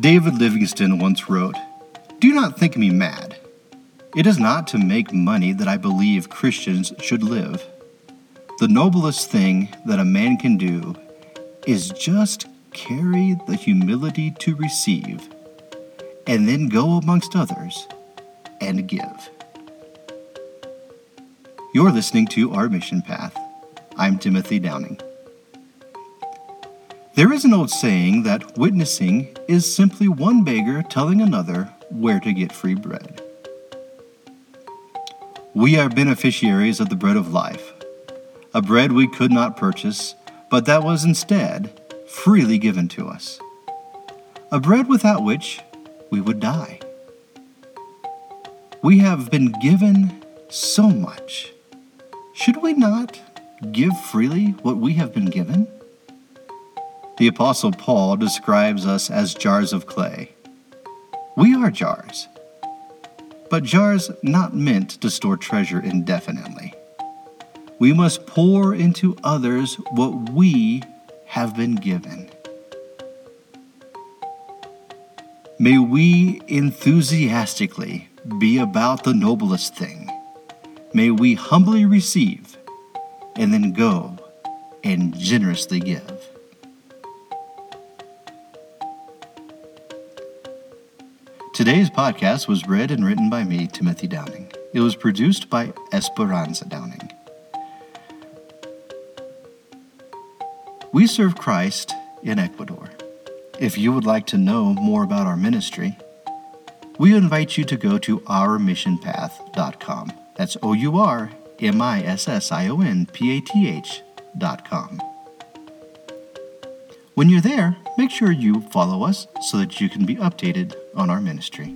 David Livingstone once wrote, Do not think me mad. It is not to make money that I believe Christians should live. The noblest thing that a man can do is just carry the humility to receive, and then go amongst others and give. You're listening to Our Mission Path. I'm Timothy Downing. There is an old saying that witnessing is simply one beggar telling another where to get free bread. We are beneficiaries of the bread of life, a bread we could not purchase, but that was instead freely given to us, a bread without which we would die. We have been given so much. Should we not give freely what we have been given? The Apostle Paul describes us as jars of clay. We are jars, but jars not meant to store treasure indefinitely. We must pour into others what we have been given. May we enthusiastically be about the noblest thing. May we humbly receive and then go and generously give. Today's podcast was read and written by me, Timothy Downing. It was produced by Esperanza Downing. We serve Christ in Ecuador. If you would like to know more about our ministry, we invite you to go to ourmissionpath.com. That's O U R M I S S I O N P A T H.com. When you're there, make sure you follow us so that you can be updated on our ministry.